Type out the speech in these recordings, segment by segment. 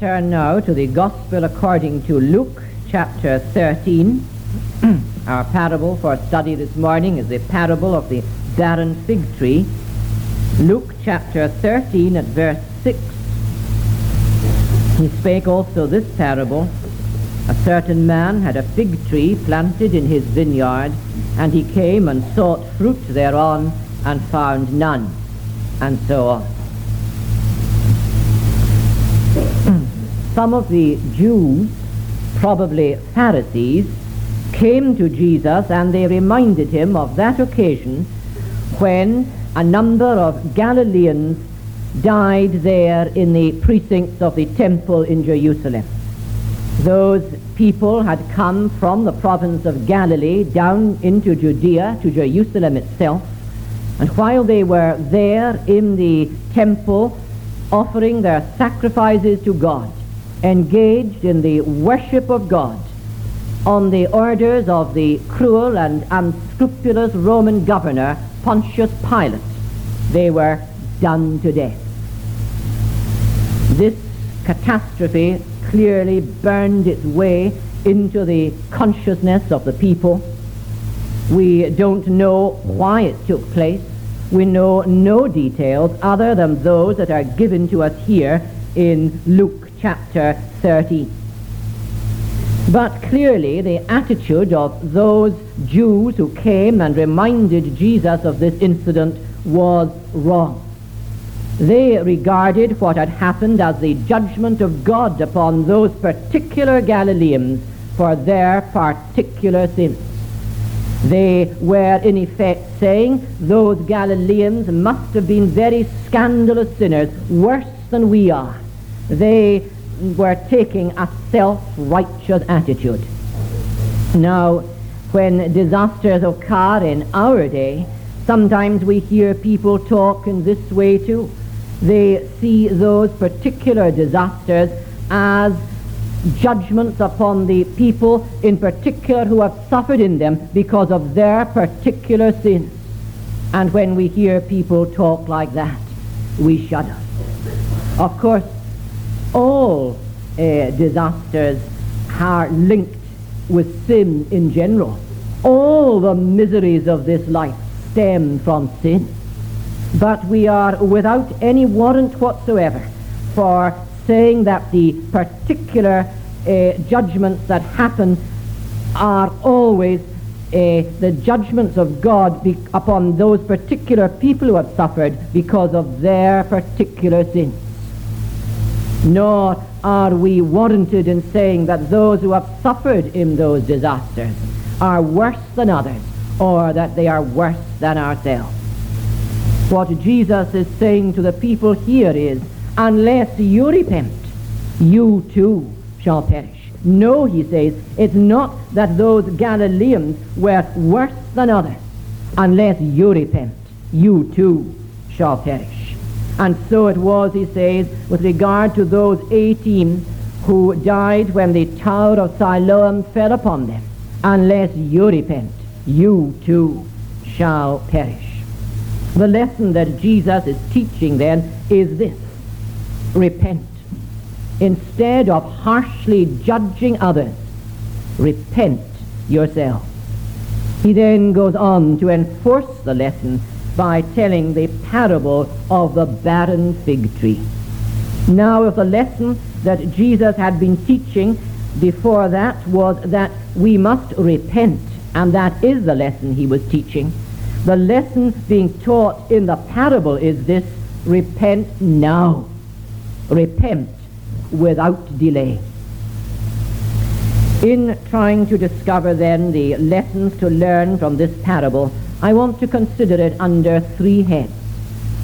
turn now to the Gospel according to Luke chapter 13. Our parable for study this morning is the parable of the barren fig tree. Luke chapter 13 at verse 6. He spake also this parable. A certain man had a fig tree planted in his vineyard, and he came and sought fruit thereon, and found none, and so on. Some of the Jews, probably Pharisees, came to Jesus and they reminded him of that occasion when a number of Galileans died there in the precincts of the temple in Jerusalem. Those people had come from the province of Galilee down into Judea to Jerusalem itself, and while they were there in the temple offering their sacrifices to God, engaged in the worship of God, on the orders of the cruel and unscrupulous Roman governor Pontius Pilate, they were done to death. This catastrophe clearly burned its way into the consciousness of the people. We don't know why it took place. We know no details other than those that are given to us here in Luke chapter 13. But clearly the attitude of those Jews who came and reminded Jesus of this incident was wrong. They regarded what had happened as the judgment of God upon those particular Galileans for their particular sins. They were in effect saying those Galileans must have been very scandalous sinners, worse than we are. They were taking a self-righteous attitude. Now, when disasters occur in our day, sometimes we hear people talk in this way too. They see those particular disasters as judgments upon the people in particular who have suffered in them because of their particular sins. And when we hear people talk like that, we shudder. Of course, all uh, disasters are linked with sin in general. All the miseries of this life stem from sin. But we are without any warrant whatsoever for saying that the particular uh, judgments that happen are always uh, the judgments of God be- upon those particular people who have suffered because of their particular sins nor are we warranted in saying that those who have suffered in those disasters are worse than others or that they are worse than ourselves. What Jesus is saying to the people here is, unless you repent, you too shall perish. No, he says, it's not that those Galileans were worse than others. Unless you repent, you too shall perish. And so it was, he says, with regard to those 18 who died when the tower of Siloam fell upon them. Unless you repent, you too shall perish. The lesson that Jesus is teaching then is this. Repent. Instead of harshly judging others, repent yourself. He then goes on to enforce the lesson by telling the parable of the barren fig tree. Now, if the lesson that Jesus had been teaching before that was that we must repent, and that is the lesson he was teaching, the lesson being taught in the parable is this repent now. Repent without delay. In trying to discover then the lessons to learn from this parable, I want to consider it under three heads.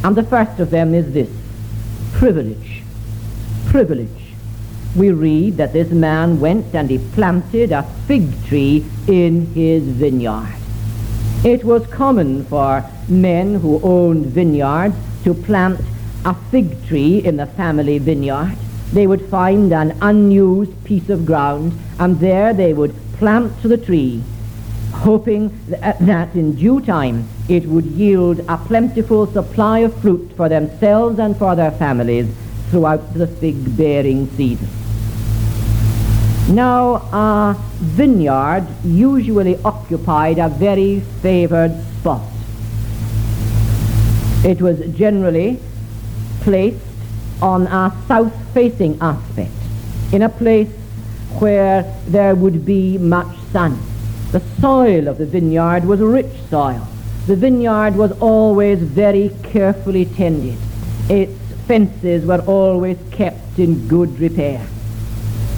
And the first of them is this privilege. Privilege. We read that this man went and he planted a fig tree in his vineyard. It was common for men who owned vineyards to plant a fig tree in the family vineyard. They would find an unused piece of ground and there they would plant the tree hoping uh, that in due time it would yield a plentiful supply of fruit for themselves and for their families throughout the fig bearing season. Now, a vineyard usually occupied a very favored spot. It was generally placed on a south-facing aspect, in a place where there would be much sun. The soil of the vineyard was rich soil. The vineyard was always very carefully tended. Its fences were always kept in good repair.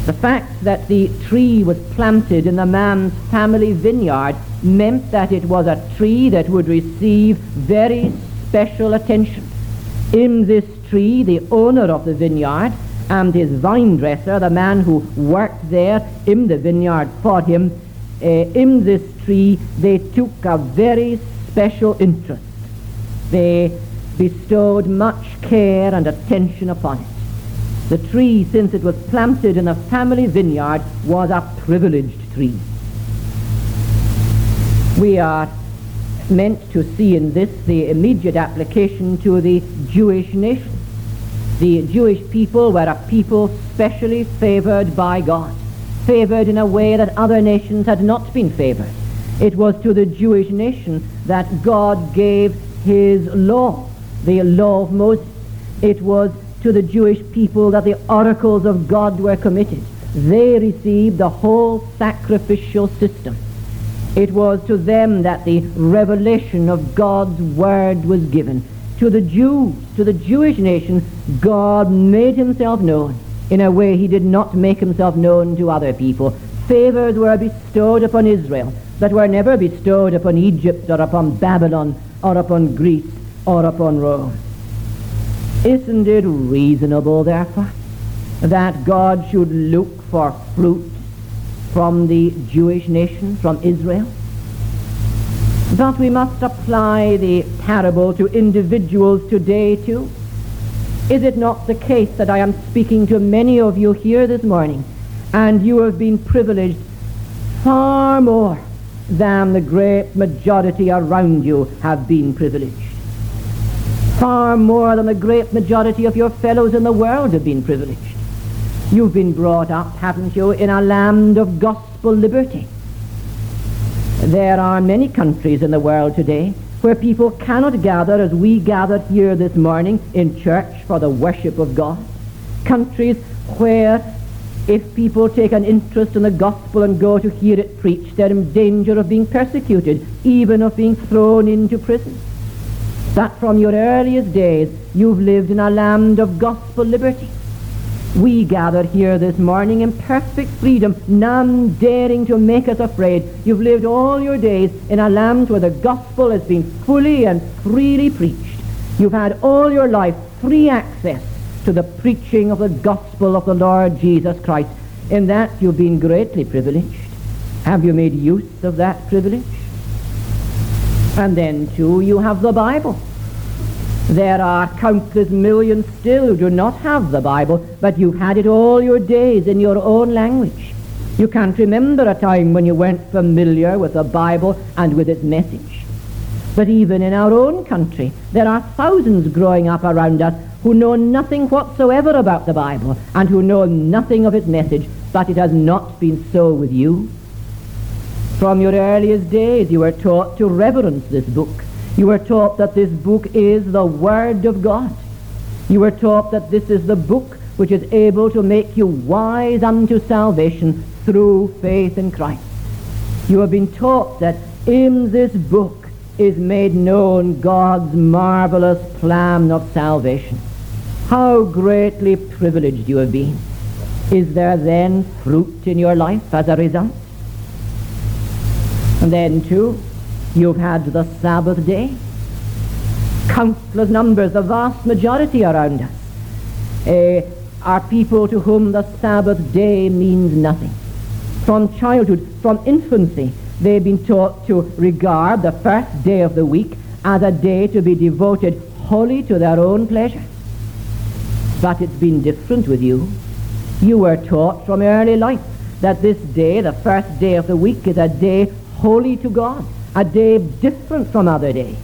The fact that the tree was planted in the man's family vineyard meant that it was a tree that would receive very special attention. In this tree, the owner of the vineyard and his vine dresser, the man who worked there in the vineyard for him, uh, in this tree, they took a very special interest. They bestowed much care and attention upon it. The tree, since it was planted in a family vineyard, was a privileged tree. We are meant to see in this the immediate application to the Jewish nation. The Jewish people were a people specially favored by God, favored in a way that other nations had not been favored. It was to the Jewish nation that God gave his law, the law of Moses. It was to the Jewish people that the oracles of God were committed. They received the whole sacrificial system. It was to them that the revelation of God's word was given to the Jews, to the Jewish nation, God made himself known in a way he did not make himself known to other people. Favors were bestowed upon Israel that were never bestowed upon Egypt or upon Babylon or upon Greece or upon Rome. Isn't it reasonable, therefore, that God should look for fruit from the Jewish nation, from Israel? But we must apply the parable to individuals today too. Is it not the case that I am speaking to many of you here this morning, and you have been privileged far more than the great majority around you have been privileged? Far more than the great majority of your fellows in the world have been privileged. You've been brought up, haven't you, in a land of gospel liberty there are many countries in the world today where people cannot gather as we gathered here this morning in church for the worship of God. Countries where if people take an interest in the gospel and go to hear it preached, they're in danger of being persecuted, even of being thrown into prison. That from your earliest days you've lived in a land of gospel liberty. We gather here this morning in perfect freedom, none daring to make us afraid. You've lived all your days in a land where the gospel has been fully and freely preached. You've had all your life free access to the preaching of the gospel of the Lord Jesus Christ. In that you've been greatly privileged. Have you made use of that privilege? And then, too, you have the Bible. There are countless millions still who do not have the Bible, but you've had it all your days in your own language. You can't remember a time when you weren't familiar with the Bible and with its message. But even in our own country, there are thousands growing up around us who know nothing whatsoever about the Bible and who know nothing of its message, but it has not been so with you. From your earliest days, you were taught to reverence this book you were taught that this book is the Word of God. You were taught that this is the book which is able to make you wise unto salvation through faith in Christ. You have been taught that in this book is made known God's marvelous plan of salvation. How greatly privileged you have been. Is there then fruit in your life as a result? And then, too, You've had the Sabbath day. Countless numbers, the vast majority around us, uh, are people to whom the Sabbath day means nothing. From childhood, from infancy, they've been taught to regard the first day of the week as a day to be devoted wholly to their own pleasure. But it's been different with you. You were taught from early life that this day, the first day of the week, is a day holy to God a day different from other days.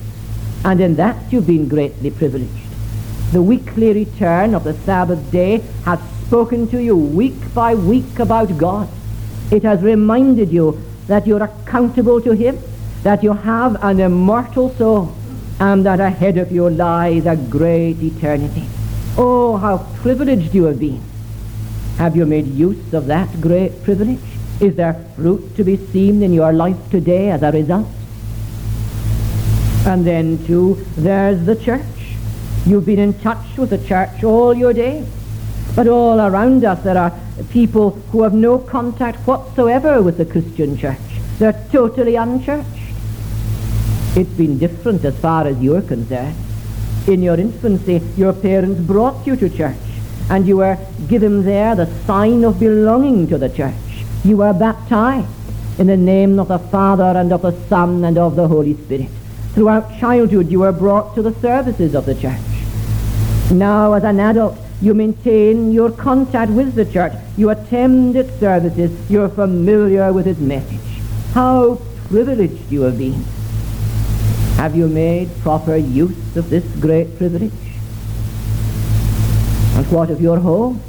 And in that you've been greatly privileged. The weekly return of the Sabbath day has spoken to you week by week about God. It has reminded you that you're accountable to Him, that you have an immortal soul, and that ahead of you lies a great eternity. Oh, how privileged you have been. Have you made use of that great privilege? Is there fruit to be seen in your life today as a result? And then, too, there's the church. You've been in touch with the church all your days. But all around us there are people who have no contact whatsoever with the Christian church. They're totally unchurched. It's been different as far as you're concerned. In your infancy, your parents brought you to church, and you were given there the sign of belonging to the church. You were baptized in the name of the Father and of the Son and of the Holy Spirit. Throughout childhood, you were brought to the services of the church. Now, as an adult, you maintain your contact with the church. You attend its services. You're familiar with its message. How privileged you have been. Have you made proper use of this great privilege? And what of your home?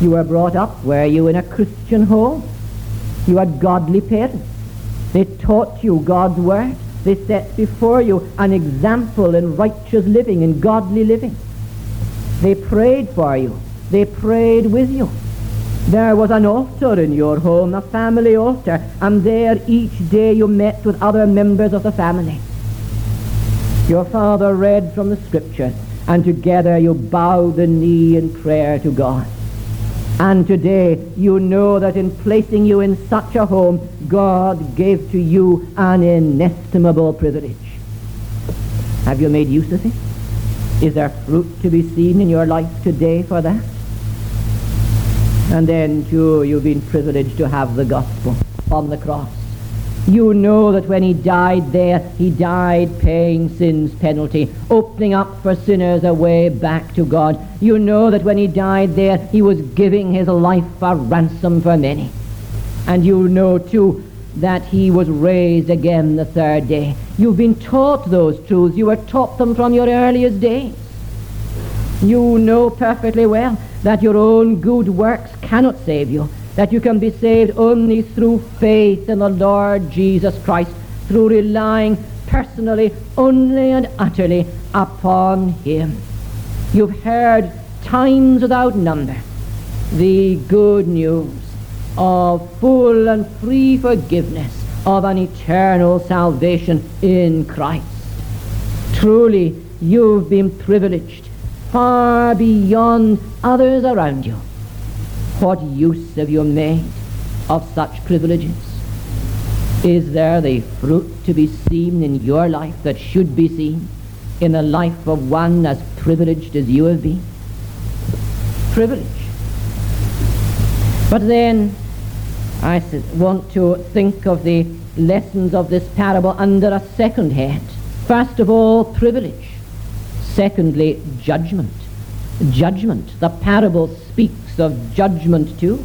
You were brought up, were you, in a Christian home? You had godly parents. They taught you God's word. They set before you an example in righteous living, in godly living. They prayed for you. They prayed with you. There was an altar in your home, a family altar, and there each day you met with other members of the family. Your father read from the scriptures, and together you bowed the knee in prayer to God. And today you know that in placing you in such a home, God gave to you an inestimable privilege. Have you made use of it? Is there fruit to be seen in your life today for that? And then, too, you've been privileged to have the gospel on the cross. You know that when he died there, he died paying sin's penalty, opening up for sinners a way back to God. You know that when he died there, he was giving his life a ransom for many. And you know, too, that he was raised again the third day. You've been taught those truths. You were taught them from your earliest days. You know perfectly well that your own good works cannot save you, that you can be saved only through faith in the Lord Jesus Christ, through relying personally, only and utterly upon him. You've heard times without number the good news of full and free forgiveness of an eternal salvation in Christ. Truly, you've been privileged far beyond others around you. What use have you made of such privileges? Is there the fruit to be seen in your life that should be seen in the life of one as privileged as you have been? Privilege. But then I want to think of the lessons of this parable under a second head. First of all, privilege. Secondly, judgment. Judgment. The parable speaks of judgment too.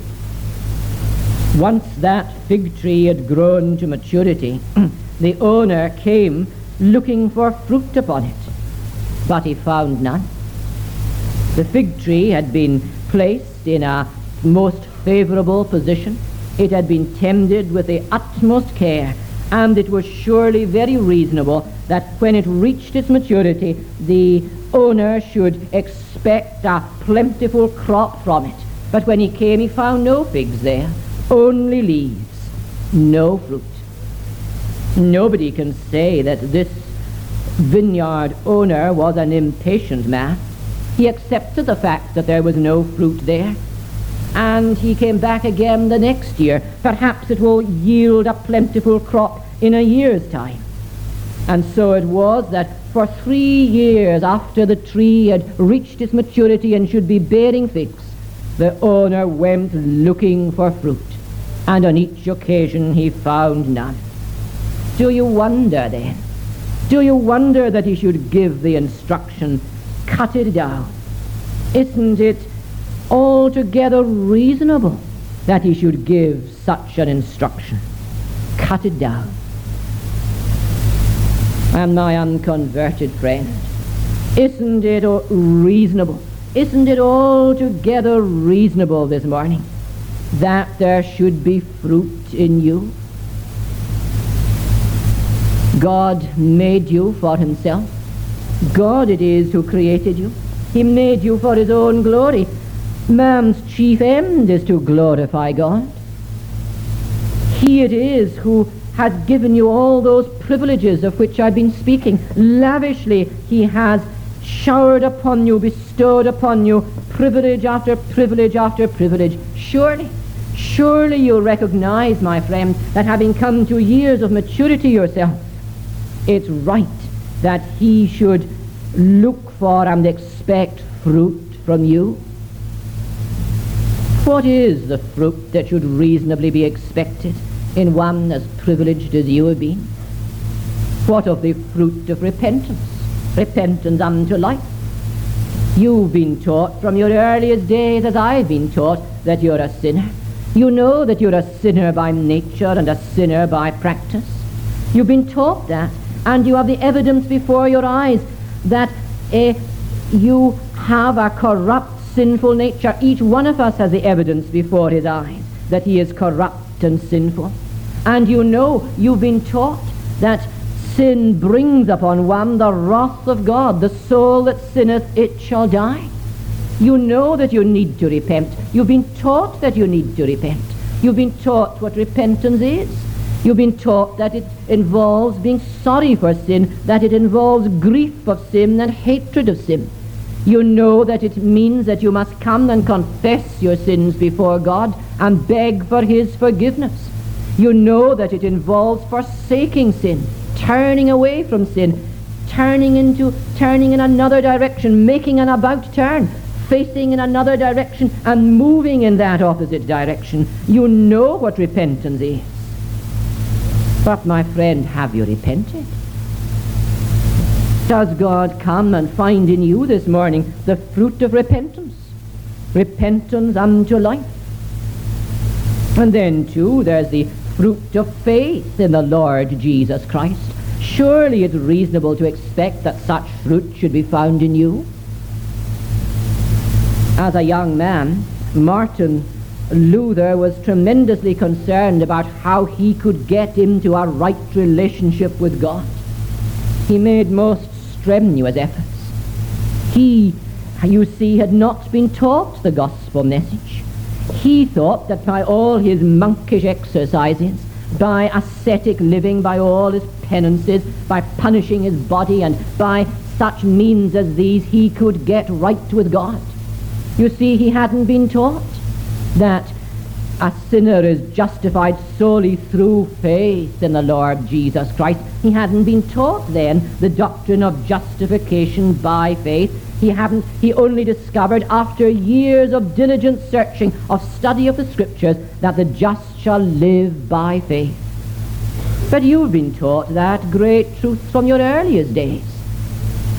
Once that fig tree had grown to maturity, the owner came looking for fruit upon it, but he found none. The fig tree had been placed in a most favorable position it had been tended with the utmost care, and it was surely very reasonable that when it reached its maturity, the owner should expect a plentiful crop from it. But when he came, he found no figs there, only leaves, no fruit. Nobody can say that this vineyard owner was an impatient man. He accepted the fact that there was no fruit there and he came back again the next year. Perhaps it will yield a plentiful crop in a year's time. And so it was that for three years after the tree had reached its maturity and should be bearing figs, the owner went looking for fruit, and on each occasion he found none. Do you wonder then? Do you wonder that he should give the instruction, cut it down? Isn't it altogether reasonable that he should give such an instruction. Cut it down. And my unconverted friend, Isn't it reasonable? Isn't it altogether reasonable this morning that there should be fruit in you? God made you for himself. God it is who created you. He made you for his own glory. Man's chief end is to glorify God. He it is who has given you all those privileges of which I've been speaking. Lavishly he has showered upon you, bestowed upon you, privilege after privilege after privilege. Surely, surely you'll recognize, my friend, that having come to years of maturity yourself, it's right that he should look for and expect fruit from you. What is the fruit that should reasonably be expected in one as privileged as you have been? What of the fruit of repentance? Repentance unto life. You've been taught from your earliest days, as I've been taught, that you're a sinner. You know that you're a sinner by nature and a sinner by practice. You've been taught that, and you have the evidence before your eyes that uh, you have a corrupt, sinful nature. Each one of us has the evidence before his eyes that he is corrupt and sinful. And you know, you've been taught that sin brings upon one the wrath of God. The soul that sinneth, it shall die. You know that you need to repent. You've been taught that you need to repent. You've been taught what repentance is. You've been taught that it involves being sorry for sin, that it involves grief of sin and hatred of sin. You know that it means that you must come and confess your sins before God and beg for His forgiveness. You know that it involves forsaking sin, turning away from sin, turning into turning in another direction, making an about turn, facing in another direction and moving in that opposite direction. You know what repentance is. But my friend, have you repented? Does God come and find in you this morning the fruit of repentance? Repentance unto life. And then, too, there's the fruit of faith in the Lord Jesus Christ. Surely it's reasonable to expect that such fruit should be found in you. As a young man, Martin Luther was tremendously concerned about how he could get into a right relationship with God. He made most strenuous efforts. He, you see, had not been taught the gospel message. He thought that by all his monkish exercises, by ascetic living, by all his penances, by punishing his body, and by such means as these, he could get right with God. You see, he hadn't been taught that a sinner is justified solely through faith in the Lord Jesus Christ. He hadn't been taught then the doctrine of justification by faith. He hadn't, he only discovered after years of diligent searching, of study of the scriptures, that the just shall live by faith. But you've been taught that great truth from your earliest days.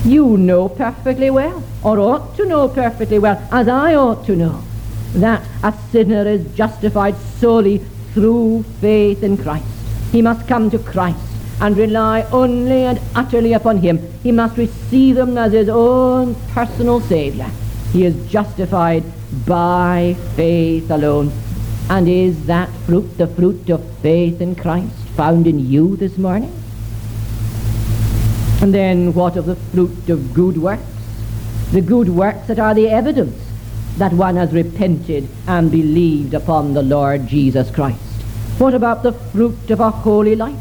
You know perfectly well, or ought to know perfectly well, as I ought to know, that a sinner is justified solely through faith in Christ. He must come to Christ and rely only and utterly upon him. He must receive him as his own personal Saviour. He is justified by faith alone. And is that fruit the fruit of faith in Christ found in you this morning? And then what of the fruit of good works? The good works that are the evidence that one has repented and believed upon the Lord Jesus Christ. What about the fruit of a holy life?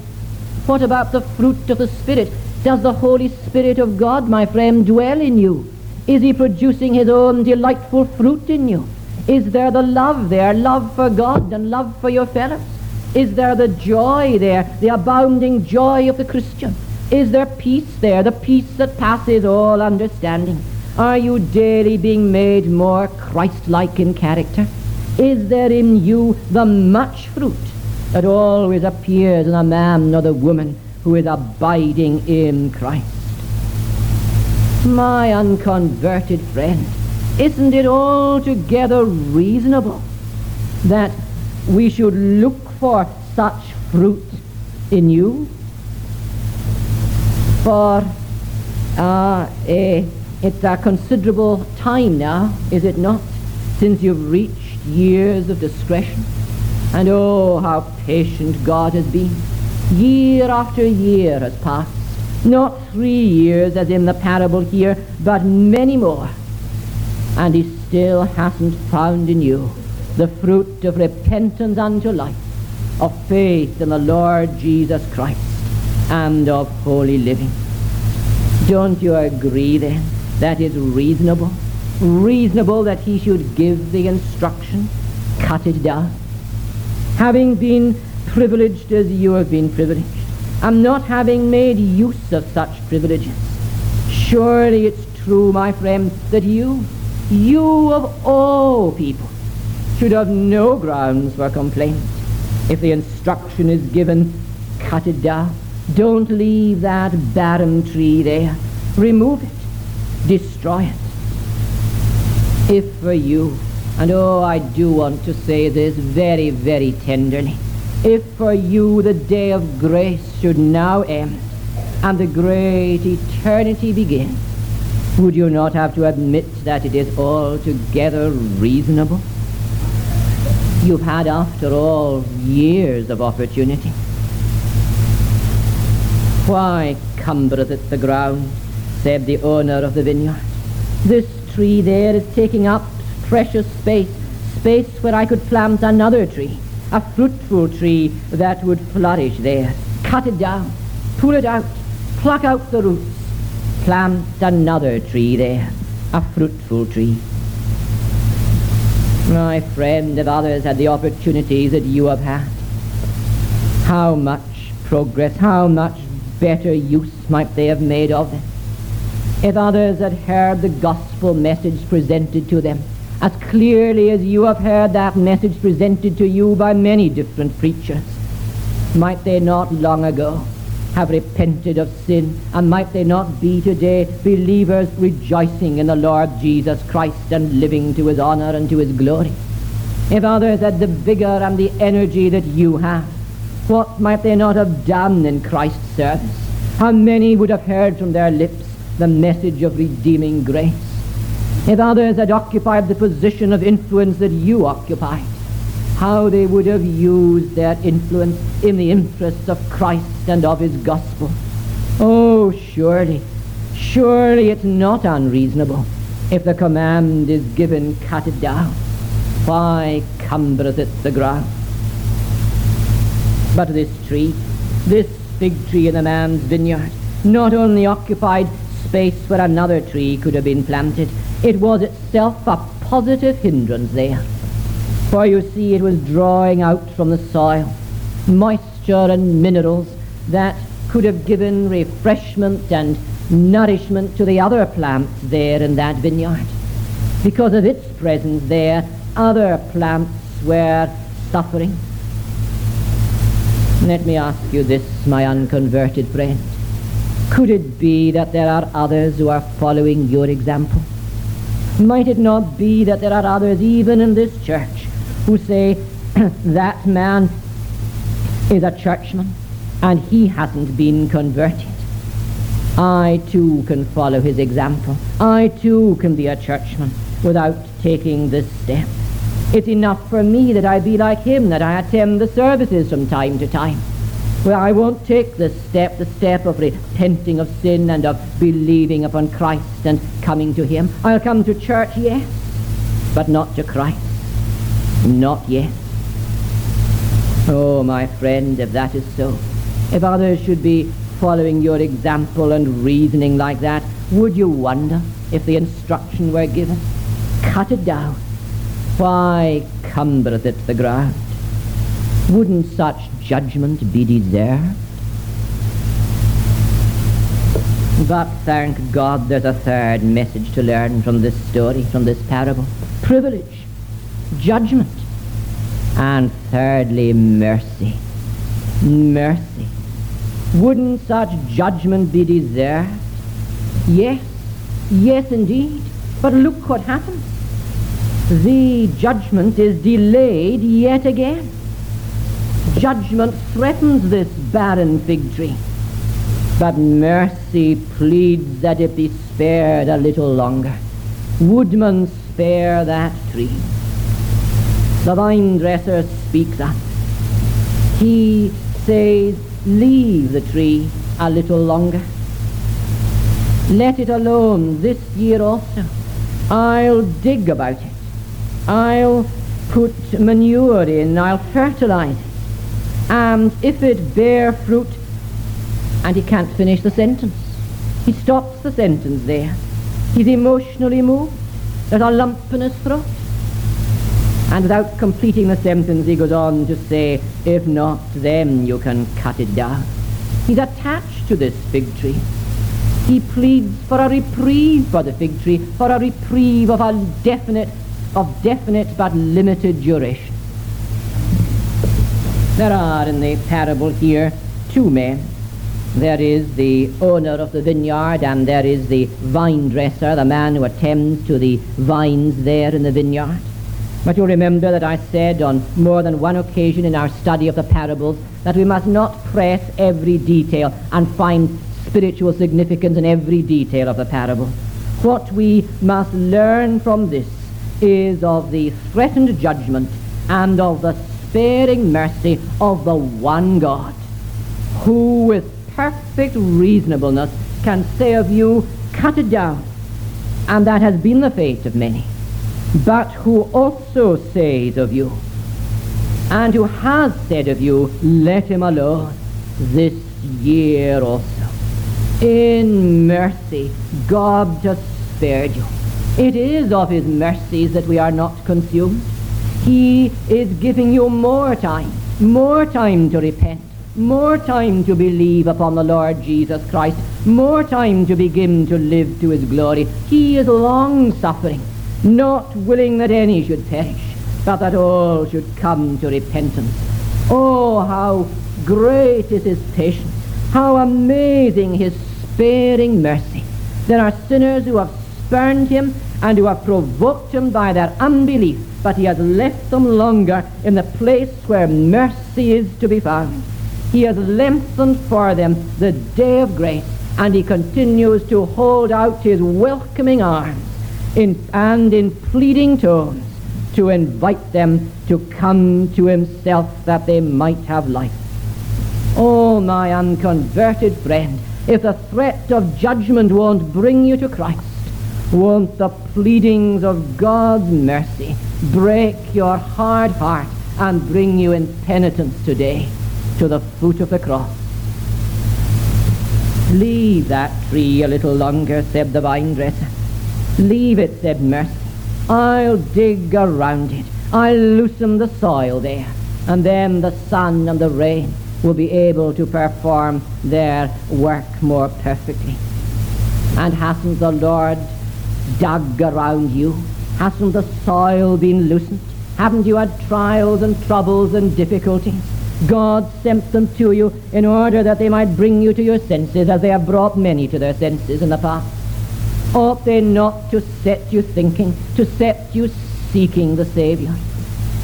What about the fruit of the Spirit? Does the Holy Spirit of God, my friend, dwell in you? Is he producing his own delightful fruit in you? Is there the love there, love for God and love for your fellows? Is there the joy there, the abounding joy of the Christian? Is there peace there, the peace that passes all understanding? Are you daily being made more Christ-like in character? Is there in you the much fruit that always appears in a man or the woman who is abiding in Christ. My unconverted friend, isn't it altogether reasonable that we should look for such fruit in you? For uh, It's a considerable time now, is it not, since you've reached years of discretion? And oh, how patient God has been. Year after year has passed. Not three years as in the parable here, but many more. And he still hasn't found in you the fruit of repentance unto life, of faith in the Lord Jesus Christ, and of holy living. Don't you agree then that is reasonable? Reasonable that he should give the instruction, cut it down. Having been privileged as you have been privileged, and not having made use of such privileges, surely it's true, my friend, that you, you of all people, should have no grounds for complaint. If the instruction is given, cut it down. Don't leave that barren tree there. Remove it. Destroy it. If for you, and oh, I do want to say this very, very tenderly, if for you the day of grace should now end and the great eternity begin, would you not have to admit that it is altogether reasonable? You've had, after all, years of opportunity. Why cumbereth it the ground, said the owner of the vineyard. This tree there is taking up precious space, space where I could plant another tree, a fruitful tree that would flourish there. Cut it down, pull it out, pluck out the roots, plant another tree there, a fruitful tree. My friend, if others had the opportunities that you have had, how much progress, how much better use might they have made of them. If others had heard the gospel message presented to them, as clearly as you have heard that message presented to you by many different preachers, might they not long ago have repented of sin, and might they not be today believers rejoicing in the Lord Jesus Christ and living to his honor and to his glory? If others had the vigor and the energy that you have, what might they not have done in Christ's service? How many would have heard from their lips the message of redeeming grace? If others had occupied the position of influence that you occupied, how they would have used their influence in the interests of Christ and of his gospel. Oh, surely, surely it's not unreasonable if the command is given, cut it down. Why cumbereth it the ground? But this tree, this fig tree in the man's vineyard, not only occupied space where another tree could have been planted, it was itself a positive hindrance there. For you see, it was drawing out from the soil moisture and minerals that could have given refreshment and nourishment to the other plants there in that vineyard. Because of its presence there, other plants were suffering. Let me ask you this, my unconverted friend. Could it be that there are others who are following your example? Might it not be that there are others even in this church who say that man is a churchman and he hasn't been converted. I too can follow his example. I too can be a churchman without taking this step. It's enough for me that I be like him, that I attend the services from time to time. Well, I won't take the step, the step of repenting of sin and of believing upon Christ and coming to him. I'll come to church, yes, but not to Christ. Not yet. Oh, my friend, if that is so, if others should be following your example and reasoning like that, would you wonder if the instruction were given? Cut it down. Why cumbereth it the ground? Wouldn't such judgment be deserved? But thank God there's a third message to learn from this story, from this parable. Privilege judgment. And thirdly, mercy. Mercy. Wouldn't such judgment be deserved? Yes, yes indeed. But look what happens. The judgment is delayed yet again. Judgment threatens this barren fig tree. But mercy pleads that it be spared a little longer. Woodman, spare that tree. The vine dresser speaks up. He says, leave the tree a little longer. Let it alone this year also. I'll dig about it. I'll put manure in. I'll fertilize it. And if it bear fruit, and he can't finish the sentence. He stops the sentence there. He's emotionally moved. There's a lump in his throat. And without completing the sentence, he goes on to say, if not, then you can cut it down. He's attached to this fig tree. He pleads for a reprieve for the fig tree, for a reprieve of a definite, of definite but limited duration. There are in the parable here two men. There is the owner of the vineyard and there is the vine dresser, the man who attends to the vines there in the vineyard. But you'll remember that I said on more than one occasion in our study of the parables that we must not press every detail and find spiritual significance in every detail of the parable. What we must learn from this is of the threatened judgment and of the sparing mercy of the one God, who with perfect reasonableness can say of you, cut it down. And that has been the fate of many but who also says of you, and who has said of you, let him alone this year also. In mercy, God has spared you. It is of his mercies that we are not consumed. He is giving you more time, more time to repent, more time to believe upon the Lord Jesus Christ, more time to begin to live to his glory. He is long suffering not willing that any should perish, but that all should come to repentance. Oh, how great is his patience, how amazing his sparing mercy. There are sinners who have spurned him and who have provoked him by their unbelief, but he has left them longer in the place where mercy is to be found. He has lengthened for them the day of grace, and he continues to hold out his welcoming arms in, and in pleading tones to invite them to come to himself that they might have life. Oh, my unconverted friend, if the threat of judgment won't bring you to Christ, won't the pleadings of God's mercy break your hard heart and bring you in penitence today to the foot of the cross? Leave that tree a little longer, said the vine dresser. Leave it, said Mercy. I'll dig around it. I'll loosen the soil there. And then the sun and the rain will be able to perform their work more perfectly. And hasn't the Lord dug around you? Hasn't the soil been loosened? Haven't you had trials and troubles and difficulties? God sent them to you in order that they might bring you to your senses as they have brought many to their senses in the past. Ought they not to set you thinking, to set you seeking the Saviour?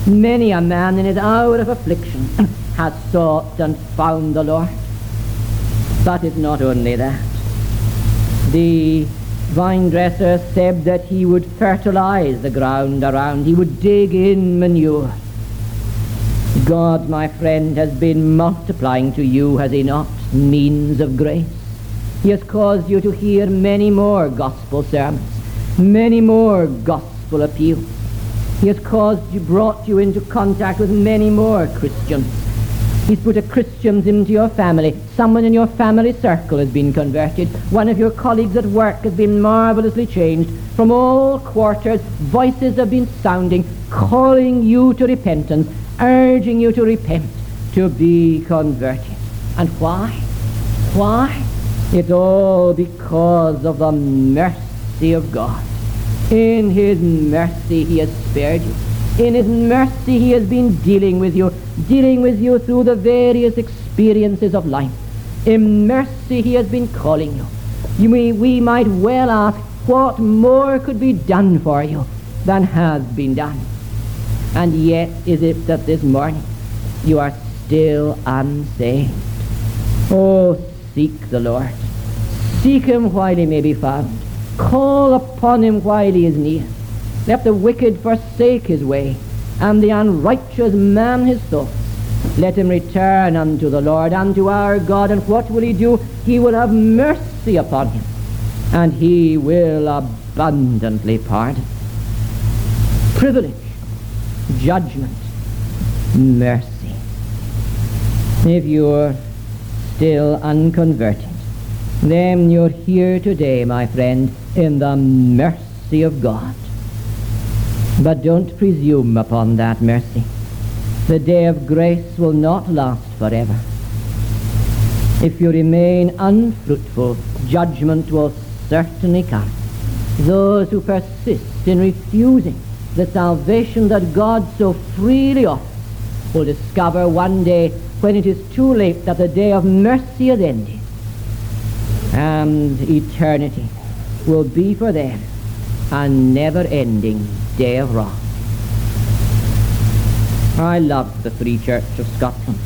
Many a man in his hour of affliction has sought and found the Lord. But it's not only that. The vine dresser said that he would fertilize the ground around. He would dig in manure. God, my friend, has been multiplying to you, has he not, means of grace. He has caused you to hear many more gospel sermons, many more gospel appeals. He has caused you, brought you into contact with many more Christians. He's put a Christians into your family. Someone in your family circle has been converted. One of your colleagues at work has been marvelously changed. From all quarters, voices have been sounding, calling you to repentance, urging you to repent, to be converted. And why? Why? It's all because of the mercy of God. In his mercy he has spared you. In his mercy he has been dealing with you, dealing with you through the various experiences of life. In mercy he has been calling you. you may, we might well ask what more could be done for you than has been done. And yet is it that this morning you are still unsaved. Oh, seek the Lord. Seek him while he may be found. Call upon him while he is near. Let the wicked forsake his way, and the unrighteous man his thoughts. Let him return unto the Lord, unto our God. And what will he do? He will have mercy upon him, and he will abundantly pardon. Privilege, judgment, mercy. If you're still unconverted, then you're here today, my friend, in the mercy of God. But don't presume upon that mercy. The day of grace will not last forever. If you remain unfruitful, judgment will certainly come. Those who persist in refusing the salvation that God so freely offers will discover one day when it is too late that the day of mercy is ended. And eternity will be for them a never-ending day of wrath. I love the Free Church of Scotland.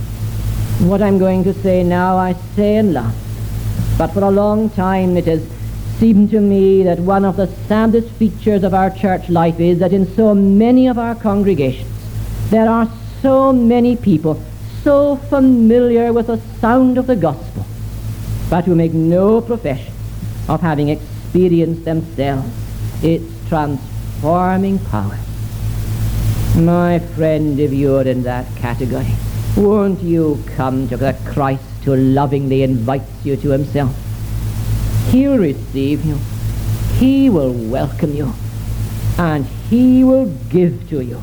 What I'm going to say now I say in love. But for a long time it has seemed to me that one of the saddest features of our church life is that in so many of our congregations there are so many people so familiar with the sound of the gospel, but who make no profession of having experienced themselves its transforming power. My friend, if you're in that category, won't you come to the Christ who lovingly invites you to himself? He'll receive you. He will welcome you. And he will give to you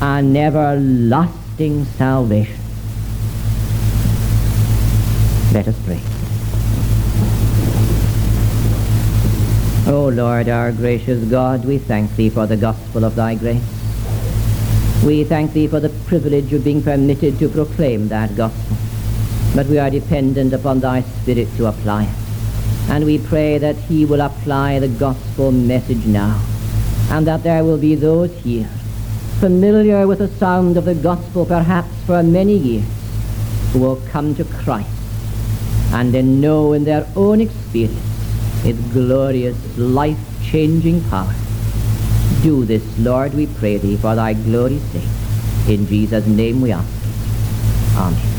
an everlasting salvation. Let us pray. O Lord, our gracious God, we thank Thee for the gospel of Thy grace. We thank Thee for the privilege of being permitted to proclaim that gospel. But we are dependent upon Thy Spirit to apply it. And we pray that He will apply the gospel message now, and that there will be those here, familiar with the sound of the gospel perhaps for many years, who will come to Christ and then know in their own experience its glorious, life-changing power. Do this, Lord, we pray thee, for thy glory's sake. In Jesus' name we ask. Amen.